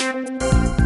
Thank you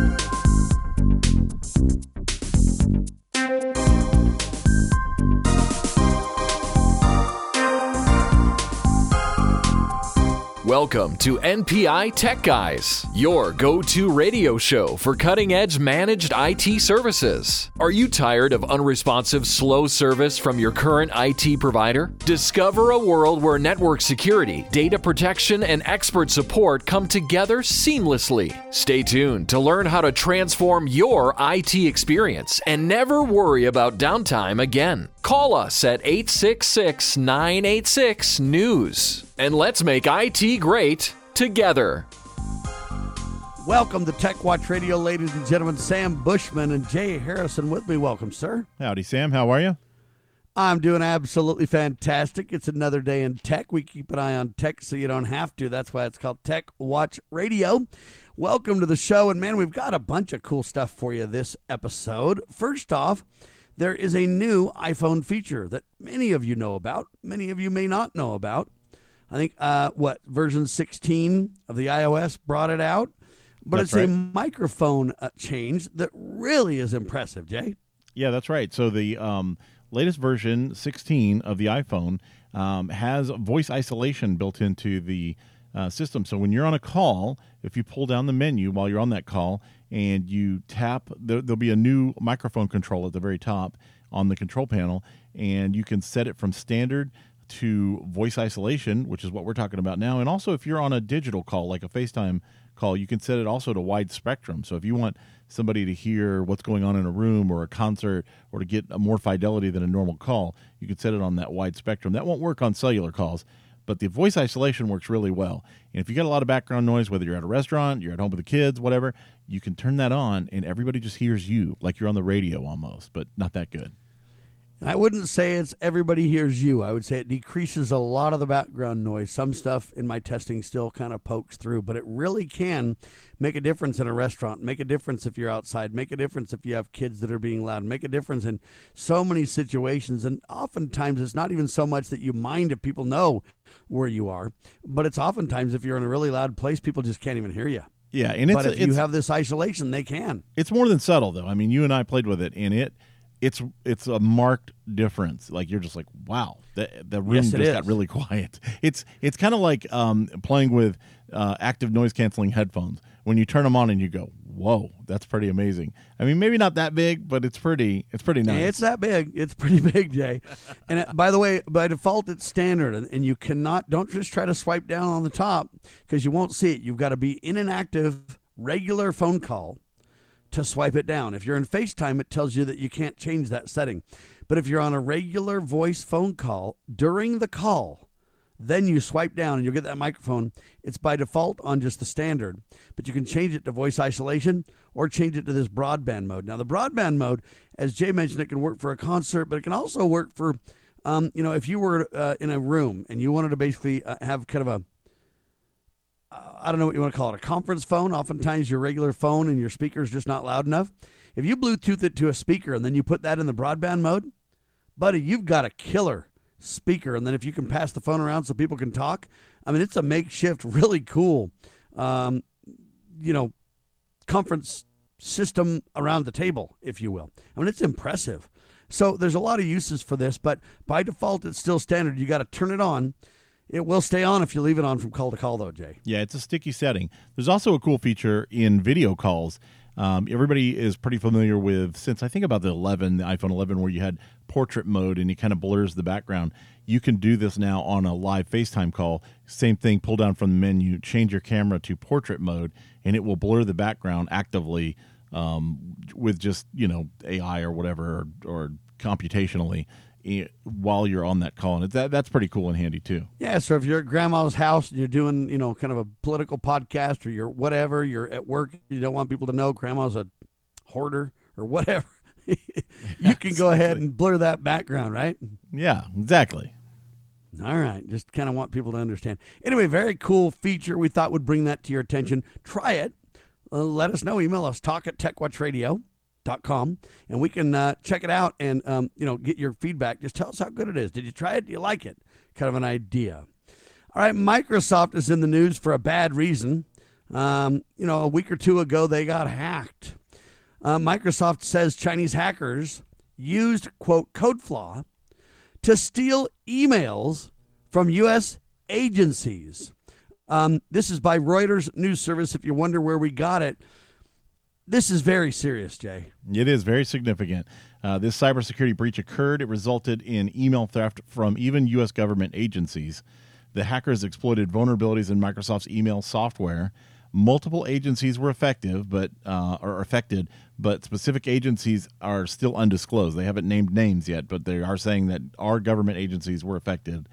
Welcome to NPI Tech Guys, your go to radio show for cutting edge managed IT services. Are you tired of unresponsive, slow service from your current IT provider? Discover a world where network security, data protection, and expert support come together seamlessly. Stay tuned to learn how to transform your IT experience and never worry about downtime again. Call us at 866 986 News and let's make IT great together. Welcome to Tech Watch Radio, ladies and gentlemen. Sam Bushman and Jay Harrison with me. Welcome, sir. Howdy, Sam. How are you? I'm doing absolutely fantastic. It's another day in tech. We keep an eye on tech so you don't have to. That's why it's called Tech Watch Radio. Welcome to the show. And man, we've got a bunch of cool stuff for you this episode. First off, there is a new iPhone feature that many of you know about, many of you may not know about. I think uh, what version 16 of the iOS brought it out, but That's it's a microphone uh, change that really is impressive. Jay, Yeah, that's right. So the um, latest version, 16 of the iPhone, um, has voice isolation built into the uh, system. So when you're on a call, if you pull down the menu while you're on that call and you tap, there, there'll be a new microphone control at the very top on the control panel, and you can set it from standard to voice isolation, which is what we're talking about now. And also, if you're on a digital call, like a FaceTime call, you can set it also to wide spectrum. So if you want somebody to hear what's going on in a room or a concert or to get more fidelity than a normal call, you can set it on that wide spectrum. That won't work on cellular calls, but the voice isolation works really well. And if you get a lot of background noise, whether you're at a restaurant, you're at home with the kids, whatever, you can turn that on and everybody just hears you like you're on the radio almost, but not that good. I wouldn't say it's everybody hears you. I would say it decreases a lot of the background noise. Some stuff in my testing still kind of pokes through, but it really can make a difference in a restaurant, make a difference if you're outside, make a difference if you have kids that are being loud, make a difference in so many situations. And oftentimes it's not even so much that you mind if people know where you are, but it's oftentimes if you're in a really loud place, people just can't even hear you. Yeah, and it's but if it's, you have this isolation, they can. it's more than subtle though. I mean, you and I played with it, and it it's it's a marked difference. Like you're just like, wow, the the room Yes, just it got really quiet. It's it's kind of like um, playing with uh, active noise canceling headphones. When you turn them on and you go, whoa, that's pretty amazing. I mean, maybe not that big, but it's pretty it's pretty nice. It's that big. It's pretty big, Jay. And it, by the way, by default, it's standard, and, and you cannot. Don't just try to swipe down on the top because you won't see it. You've got to be in an active, regular phone call to swipe it down. If you're in FaceTime, it tells you that you can't change that setting. But if you're on a regular voice phone call during the call, then you swipe down and you'll get that microphone. It's by default on just the standard, but you can change it to voice isolation or change it to this broadband mode. Now, the broadband mode, as Jay mentioned, it can work for a concert, but it can also work for, um, you know, if you were uh, in a room and you wanted to basically uh, have kind of a, I don't know what you want to call it, a conference phone. Oftentimes, your regular phone and your speaker is just not loud enough. If you Bluetooth it to a speaker and then you put that in the broadband mode, buddy, you've got a killer speaker. And then if you can pass the phone around so people can talk, I mean, it's a makeshift, really cool, um, you know, conference system around the table, if you will. I mean, it's impressive. So there's a lot of uses for this, but by default, it's still standard. You got to turn it on. It will stay on if you leave it on from call to call, though, Jay. Yeah, it's a sticky setting. There's also a cool feature in video calls. Um, everybody is pretty familiar with, since I think about the 11, the iPhone 11, where you had portrait mode and it kind of blurs the background. You can do this now on a live FaceTime call. Same thing, pull down from the menu, change your camera to portrait mode, and it will blur the background actively um, with just, you know, AI or whatever, or, or computationally while you're on that call. And that, that's pretty cool and handy too. Yeah, so if you're at grandma's house and you're doing, you know, kind of a political podcast or you're whatever, you're at work, you don't want people to know grandma's a hoarder or whatever, you can go ahead and blur that background, right? Yeah, exactly. All right, just kind of want people to understand. Anyway, very cool feature. We thought would bring that to your attention. Try it. Uh, let us know. Email us talk at techwatchradio.com and we can uh, check it out and um, you know get your feedback. Just tell us how good it is. Did you try it? Do you like it? Kind of an idea. All right, Microsoft is in the news for a bad reason. Um, you know, a week or two ago, they got hacked. Uh, Microsoft says Chinese hackers used, quote, code flaw to steal emails from U.S. agencies. Um, this is by Reuters News Service. If you wonder where we got it, this is very serious, Jay. It is very significant. Uh, this cybersecurity breach occurred. It resulted in email theft from even U.S. government agencies. The hackers exploited vulnerabilities in Microsoft's email software. Multiple agencies were effective, but uh, are affected, but specific agencies are still undisclosed. They haven't named names yet, but they are saying that our government agencies were affected.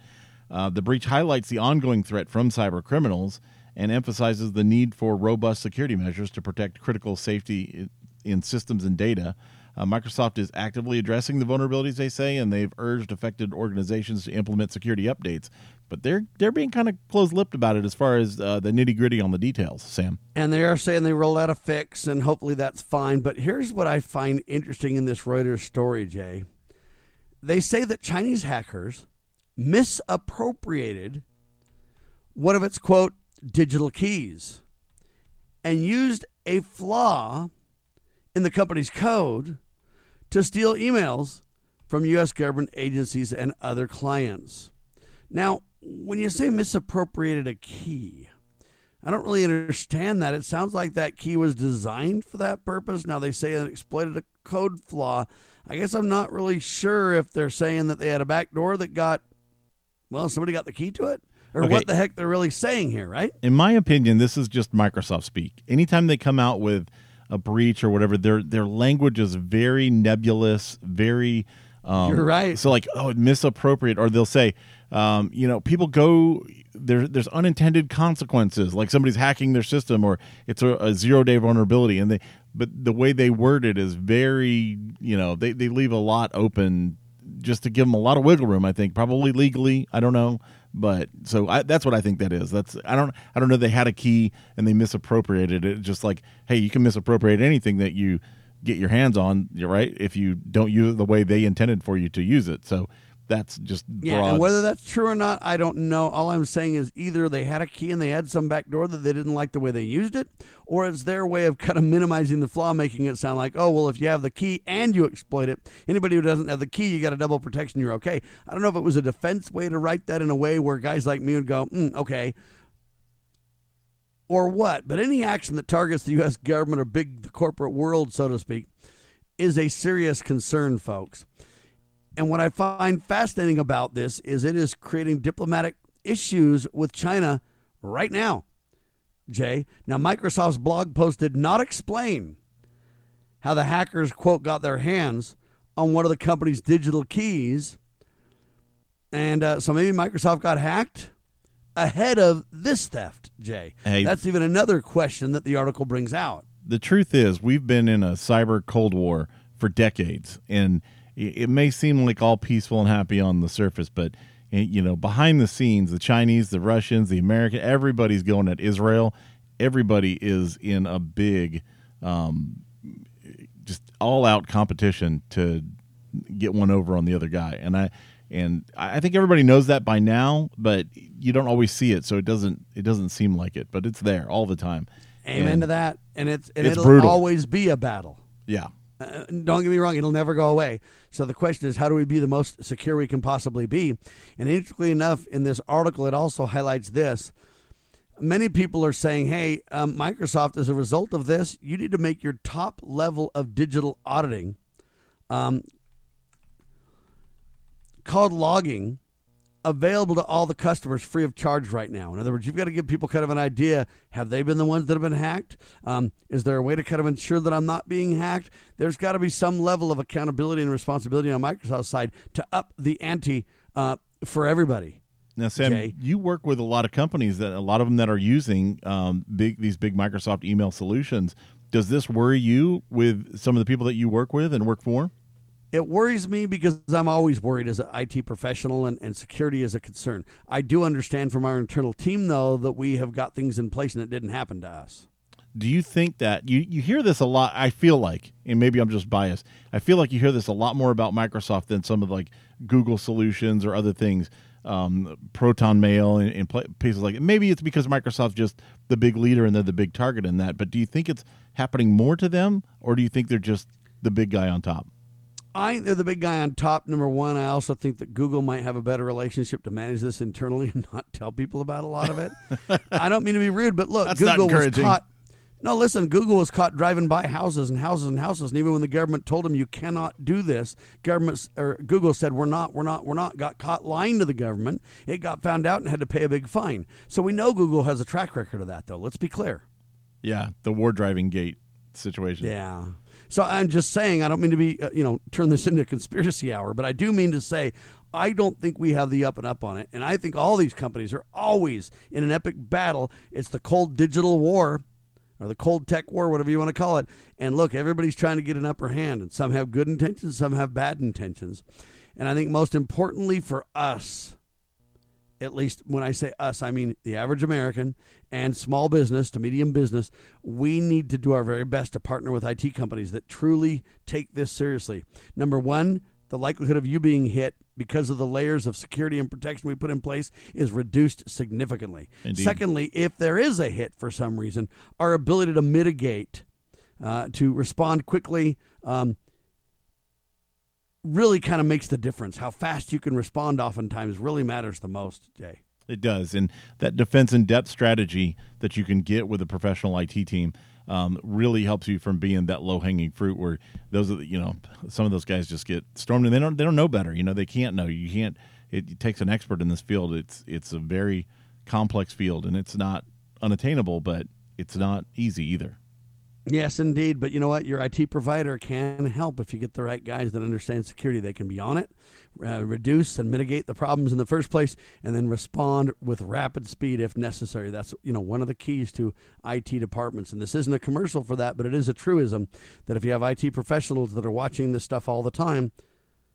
Uh, the breach highlights the ongoing threat from cyber criminals and emphasizes the need for robust security measures to protect critical safety in systems and data. Uh, Microsoft is actively addressing the vulnerabilities, they say, and they've urged affected organizations to implement security updates. But they're they're being kind of close-lipped about it as far as uh, the nitty-gritty on the details. Sam, and they are saying they rolled out a fix, and hopefully that's fine. But here's what I find interesting in this Reuters story, Jay. They say that Chinese hackers misappropriated one of its quote digital keys and used a flaw in the company's code to steal emails from U.S. government agencies and other clients. Now, when you say misappropriated a key, I don't really understand that. It sounds like that key was designed for that purpose. Now they say it exploited a code flaw. I guess I'm not really sure if they're saying that they had a back door that got, well, somebody got the key to it or okay. what the heck they're really saying here, right? In my opinion, this is just Microsoft speak. Anytime they come out with a breach or whatever, their their language is very nebulous, very. Um, You're right. So like, oh, misappropriate, or they'll say, um, you know, people go there. There's unintended consequences, like somebody's hacking their system, or it's a, a zero day vulnerability, and they. But the way they word it is very, you know, they they leave a lot open just to give them a lot of wiggle room. I think probably legally, I don't know, but so I, that's what I think that is. That's I don't I don't know. They had a key and they misappropriated it. Just like hey, you can misappropriate anything that you get your hands on. You're right if you don't use it the way they intended for you to use it. So that's just yeah. Broad. And whether that's true or not, I don't know. All I'm saying is either they had a key and they had some back door that they didn't like the way they used it, or it's their way of kind of minimizing the flaw, making it sound like, oh well, if you have the key and you exploit it, anybody who doesn't have the key, you got a double protection, you're okay. I don't know if it was a defense way to write that in a way where guys like me would go, mm, okay. Or what? But any action that targets the U.S. government or big corporate world, so to speak, is a serious concern, folks. And what I find fascinating about this is it is creating diplomatic issues with China right now. Jay. Now, Microsoft's blog post did not explain how the hackers, quote, got their hands on one of the company's digital keys. And uh, so maybe Microsoft got hacked ahead of this theft, Jay. Hey, That's even another question that the article brings out. The truth is, we've been in a cyber Cold War for decades. And it may seem like all peaceful and happy on the surface, but you know, behind the scenes, the Chinese, the Russians, the American, everybody's going at Israel. Everybody is in a big, um, just all out competition to get one over on the other guy. And I, and I think everybody knows that by now, but you don't always see it, so it doesn't it doesn't seem like it, but it's there all the time. Amen and to that, and it's and it's it'll brutal. always be a battle. Yeah, uh, don't get me wrong, it'll never go away. So the question is, how do we be the most secure we can possibly be? And interestingly enough, in this article, it also highlights this. Many people are saying, hey, um, Microsoft, as a result of this, you need to make your top level of digital auditing um, called logging available to all the customers free of charge right now. In other words, you've got to give people kind of an idea have they been the ones that have been hacked? Um, is there a way to kind of ensure that I'm not being hacked? There's got to be some level of accountability and responsibility on Microsoft's side to up the ante uh, for everybody. Now, Sam, Jay. you work with a lot of companies that a lot of them that are using um, big these big Microsoft email solutions. Does this worry you with some of the people that you work with and work for? It worries me because I'm always worried as an IT professional and, and security is a concern. I do understand from our internal team, though, that we have got things in place and it didn't happen to us. Do you think that you, you hear this a lot? I feel like, and maybe I'm just biased, I feel like you hear this a lot more about Microsoft than some of like Google solutions or other things. um, Proton Mail and, and places like maybe it's because Microsoft's just the big leader and they're the big target in that. But do you think it's happening more to them, or do you think they're just the big guy on top? I think they're the big guy on top. Number one, I also think that Google might have a better relationship to manage this internally and not tell people about a lot of it. I don't mean to be rude, but look, That's Google was caught. No, listen, Google was caught driving by houses and houses and houses, and even when the government told them you cannot do this, government or Google said we're not, we're not, we're not. Got caught lying to the government. It got found out and had to pay a big fine. So we know Google has a track record of that, though. Let's be clear. Yeah, the war driving gate situation. Yeah. So I'm just saying, I don't mean to be, uh, you know, turn this into a conspiracy hour, but I do mean to say, I don't think we have the up and up on it. And I think all these companies are always in an epic battle. It's the cold digital war or the cold tech war, whatever you want to call it. And look, everybody's trying to get an upper hand, and some have good intentions, some have bad intentions. And I think most importantly for us, at least when I say us, I mean the average American and small business to medium business, we need to do our very best to partner with IT companies that truly take this seriously. Number one, the likelihood of you being hit because of the layers of security and protection we put in place is reduced significantly. Indeed. Secondly, if there is a hit for some reason, our ability to mitigate, uh, to respond quickly, um, really kind of makes the difference. How fast you can respond oftentimes really matters the most, Jay. It does, and that defense in depth strategy that you can get with a professional IT team um, really helps you from being that low hanging fruit. Where those, are the- you know, some of those guys just get stormed and they don't they don't know better. You know, they can't know. You can't. It, takes an expert in this field. It's it's a very complex field, and it's not unattainable, but it's not easy either. Yes, indeed. But you know what? Your IT provider can help if you get the right guys that understand security. They can be on it, uh, reduce and mitigate the problems in the first place, and then respond with rapid speed if necessary. That's you know one of the keys to IT departments. And this isn't a commercial for that, but it is a truism that if you have IT professionals that are watching this stuff all the time,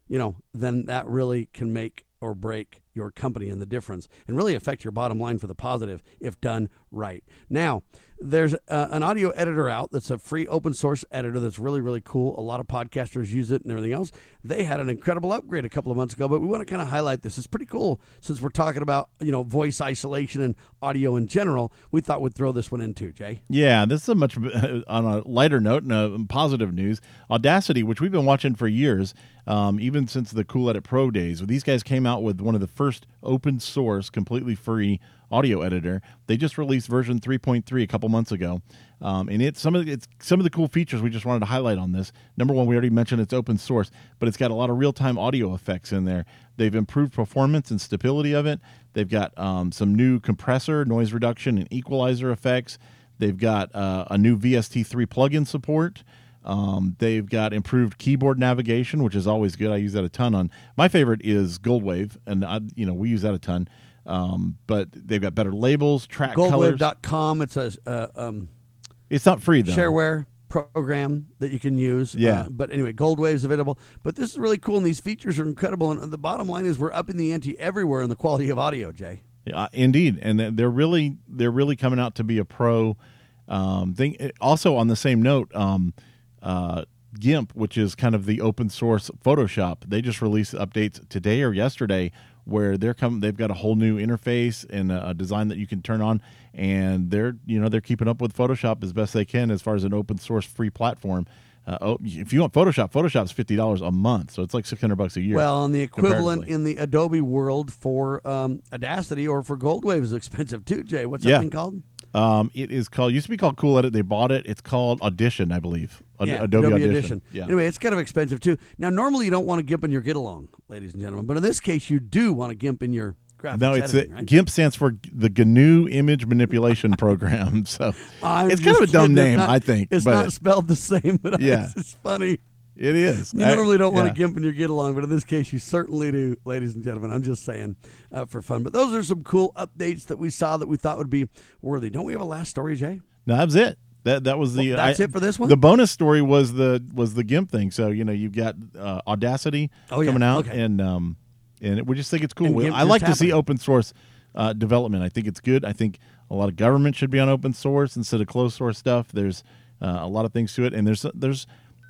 you know, then that really can make or break your company and the difference and really affect your bottom line for the positive if done right. Now, there's uh, an audio editor out that's a free open source editor that's really, really cool. A lot of podcasters use it and everything else. They had an incredible upgrade a couple of months ago, but we want to kind of highlight this. It's pretty cool since we're talking about, you know, voice isolation and audio in general. We thought we'd throw this one in too, Jay. Yeah, this is a much on a lighter note and a positive news. Audacity, which we've been watching for years, um, even since the Cool Edit Pro days. These guys came out with one of the first open source, completely free audio editor. They just released version 3.3 a couple months ago, um, and it's some of the, it's some of the cool features we just wanted to highlight on this. Number one, we already mentioned it's open source, but it's got a lot of real time audio effects in there. They've improved performance and stability of it. They've got um, some new compressor, noise reduction, and equalizer effects. They've got uh, a new VST3 plugin support. Um, they've got improved keyboard navigation, which is always good. I use that a ton on. My favorite is Goldwave, and I, you know we use that a ton. Um, but they've got better labels, track. Goldwave.com. It's a uh, um, It's not free though. shareware program that you can use. Yeah. Uh, but anyway, Goldwave is available. But this is really cool, and these features are incredible. And the bottom line is, we're up in the ante everywhere in the quality of audio, Jay. Yeah, indeed, and they're- they're really they're really coming out to be a pro um, thing. Also, on the same note, um, uh, GIMP, which is kind of the open source Photoshop, they just released updates today or yesterday where they're come they've got a whole new interface and a, design that you can turn on, and they're you know they're keeping up with Photoshop as best they can as far as an open source free platform. Uh, oh, if you want Photoshop, Photoshop's fifty dollars a month, so it's like six hundred bucks a year. Well, and the equivalent in the Adobe world for um, Audacity or for Goldwave is expensive too, Jay. What's Yeah. that thing called? Um, it is called used to be called Cool Edit. They bought it. It's called Audition, I believe. Ad- yeah, Adobe, Audition. Yeah. Anyway, it's kind of expensive too. Now, normally you don't want to GIMP in your get along, ladies and gentlemen, but in this case, you do want to GIMP in your graphics no, it's editing, a, right? GIMP stands for the GNU Image Manipulation Program. So I'm it's kind of a dumb. Name, not- I think. It's but not spelled the same, but Yeah. it's, it's funny. It is. You I- normally don't want to GIMP in your get along, but in this case, you certainly do, ladies and gentlemen. I'm just saying uh, for fun. But those are some cool updates that we saw that we thought would be worthy. Don't we have a last story, Jay? No, that's it. That that was the. Well, that's I- it for this one? The bonus story was the was the GIMP thing. So you know you've got uh, Audacity Oh, yeah. coming out, Okay. and um, and we just think it's cool. I like to see open source uh, development. I think it's good. I think a lot of government should be on open source instead of closed source stuff. There's uh, a lot of things to it, and there's there's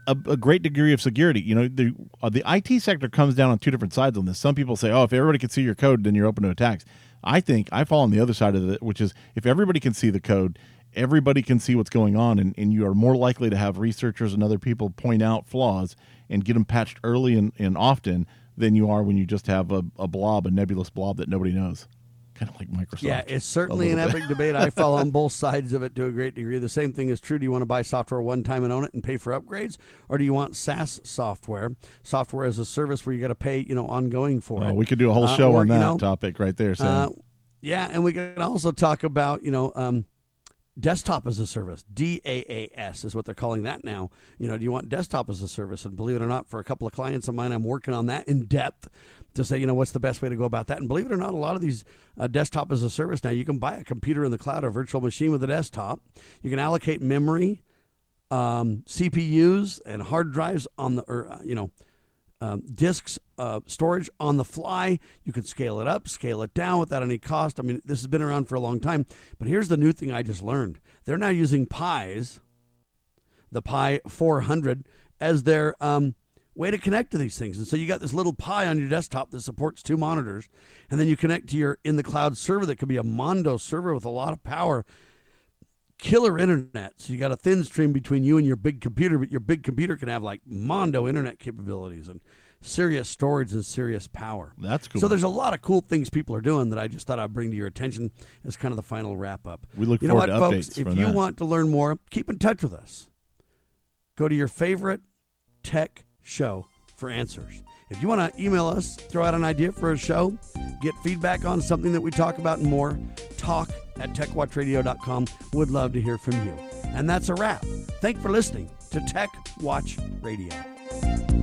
a, a great degree of security. You know, the uh, the IT sector comes down on two different sides on this. Some people say, "Oh, if everybody can see your code, then you're open to attacks." I think I fall on the other side of it, which is if everybody can see the code, everybody can see what's going on, and, and you are more likely to have researchers and other people point out flaws and get them patched early and, and often than you are when you just have a, a blob, a nebulous blob that nobody knows kind of like Microsoft. Yeah, it's certainly an epic debate. I fall on both sides of it to a great degree. The same thing is true. Do you want to buy software one time and own it and pay for upgrades, or do you want SaaS software, software as a service where you got to pay, you know, ongoing for oh, it? We could do a whole uh, show uh, or, on that you know, topic right there. So. Uh, yeah, and we can also talk about, you know, um, desktop as a service daas is what they're calling that now you know do you want desktop as a service and believe it or not for a couple of clients of mine i'm working on that in depth to say, you know, what's the best way to go about that. And believe it or not, a lot of these uh, desktop as a service now, you can buy a computer in the cloud, a virtual machine with a desktop. You can allocate memory, um, CPUs, and hard drives on the, or, uh, you know, um, disks, uh, storage on the fly. You can scale it up, scale it down without any cost. I mean, this has been around for a long time. But here's the new thing I just learned they're now using Pies, the Pi 400, as their. Um, way to connect to these things. And so you got this little Pi on your desktop that supports two monitors, and then you connect to your in the cloud server that could be a Mondo server with a lot of power. Killer internet. So you got a thin stream between you and your big computer, but your big computer can have like Mondo internet capabilities and serious storage and serious power. That's cool. So there's a lot of cool things people are doing that I just thought I'd bring to your attention as kind of the final wrap up. We look you forward know what, to folks? updates. If you that. want to learn more, keep in touch with us. Go to your favorite tech show for answers. If you want to email us, throw out an idea for a show, get feedback on something that we talk about and more, talk at techwatchradio.com. Would love to hear from you. And that's a wrap. Thank for listening to Tech Watch Radio.